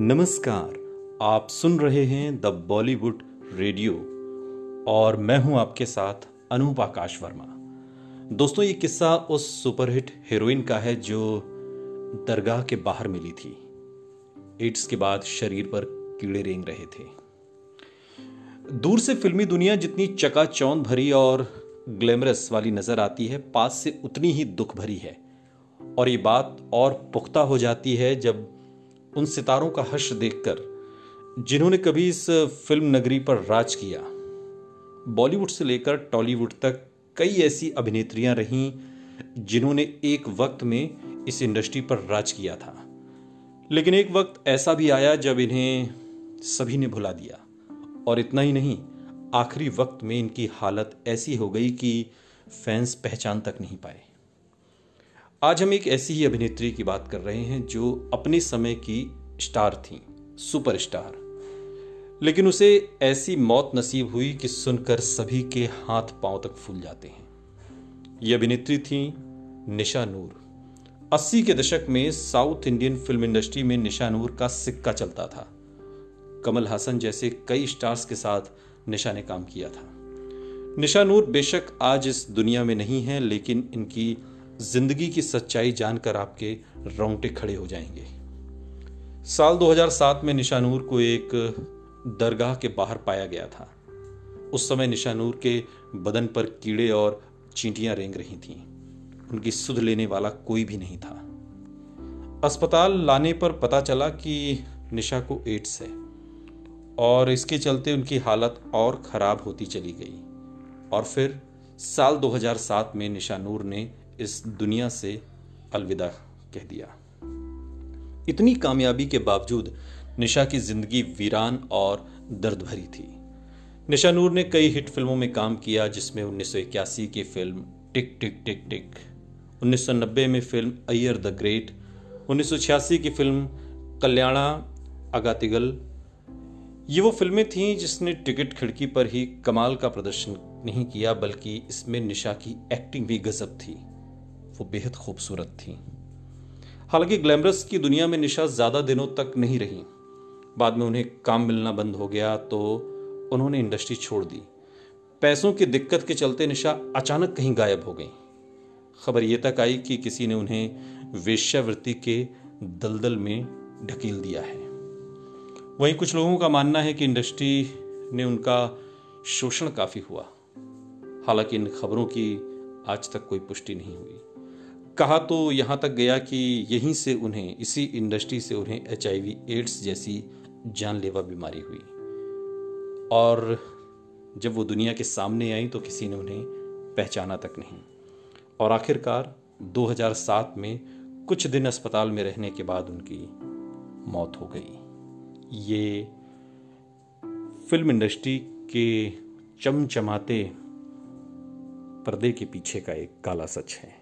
नमस्कार, आप सुन रहे हैं द बॉलीवुड रेडियो और मैं हूँ आपके साथ अनूप आकाश वर्मा। दोस्तों, ये किस्सा उस सुपरहिट हीरोइन का है जो दरगाह के बाहर मिली थी। एड्स के बाद शरीर पर कीड़े रेंग रहे थे। दूर से फिल्मी दुनिया जितनी चकाचौंध भरी और ग्लैमरस वाली नज़र आती है, पास से उतनी ही दुख भरी है। और ये बात और पुख्ता हो जाती है जब उन सितारों का हर्ष देखकर, जिन्होंने कभी इस फ़िल्म नगरी पर राज किया। बॉलीवुड से लेकर टॉलीवुड तक कई ऐसी अभिनेत्रियाँ रहीं, जिन्होंने एक वक्त में इस इंडस्ट्री पर राज किया था। लेकिन एक वक्त ऐसा भी आया जब इन्हें सभी ने भुला दिया। और इतना ही नहीं, आखिरी वक्त में इनकी हालत ऐसी हो गई कि फैंस पहचान तक नहीं पाए। आज हम एक ऐसी ही अभिनेत्री की बात कर रहे हैं जो अपने समय की स्टार थी, सुपरस्टार। लेकिन उसे ऐसी मौत नसीब हुई कि सुनकर सभी के हाथ पाँव तक फूल जाते हैं। ये अभिनेत्री थी निशा नूर। अस्सी के दशक में साउथ इंडियन फ़िल्म इंडस्ट्री में निशा नूर का सिक्का चलता था। कमल हासन जैसे कई स्टार्स के साथ निशा ने काम किया था। निशा नूर बेशक आज इस दुनिया में नहीं है, लेकिन इनकी ज़िंदगी की सच्चाई जानकर आपके रोंगटे खड़े हो जाएँगे। साल 2007 में निशानूर को एक दरगाह के बाहर पाया गया था। उस समय निशानूर के बदन पर कीड़े और चींटियाँ रेंग रही थीं। उनकी सुध लेने वाला कोई भी नहीं था। अस्पताल लाने पर पता चला कि निशा को एड्स है और इसके चलते उनकी हालत और खराब होती चली गई। और फिर साल 2007 में निशानूर ने इस दुनिया से अलविदा कह दिया। इतनी कामयाबी के बावजूद निशा की ज़िंदगी वीरान और दर्द भरी थी। निशा नूर ने कई हिट फ़िल्मों में काम किया, जिसमें उन्नीस सौ इक्यासी की फ़िल्म टिक टिक टिक टिक 1990 में फ़िल्म अयर द ग्रेट 1986 की फ़िल्म कल्याणा, अगातिगल। ये वो फ़िल्में थीं जिसने टिकट खिड़की पर ही कमाल का प्रदर्शन नहीं किया, बल्कि इसमें निशा की एक्टिंग भी गजब थी। वो बेहद खूबसूरत थी। हालाँकि ग्लैमरस की दुनिया में निशा ज़्यादा दिनों तक नहीं रही। बाद में उन्हें काम मिलना बंद हो गया तो उन्होंने इंडस्ट्री छोड़ दी। पैसों की दिक्कत के चलते निशा अचानक कहीं गायब हो गई। खबर यह तक आई कि किसी ने उन्हें वेश्यावृत्ति के दलदल में ढकील दिया है। वहीं कुछ लोगों का मानना है कि इंडस्ट्री ने उनका शोषण काफ़ी हुआ। हालाँकि इन खबरों की आज तक कोई पुष्टि नहीं हुई। कहा तो यहाँ तक गया कि यहीं से उन्हें, इसी इंडस्ट्री से उन्हें एचआईवी एड्स जैसी जानलेवा बीमारी हुई। और जब वो दुनिया के सामने आई तो किसी ने उन्हें पहचाना तक नहीं। और आखिरकार 2007 में कुछ दिन अस्पताल में रहने के बाद उनकी मौत हो गई। ये फ़िल्म इंडस्ट्री के चमचमाते पर्दे के पीछे का एक काला सच है।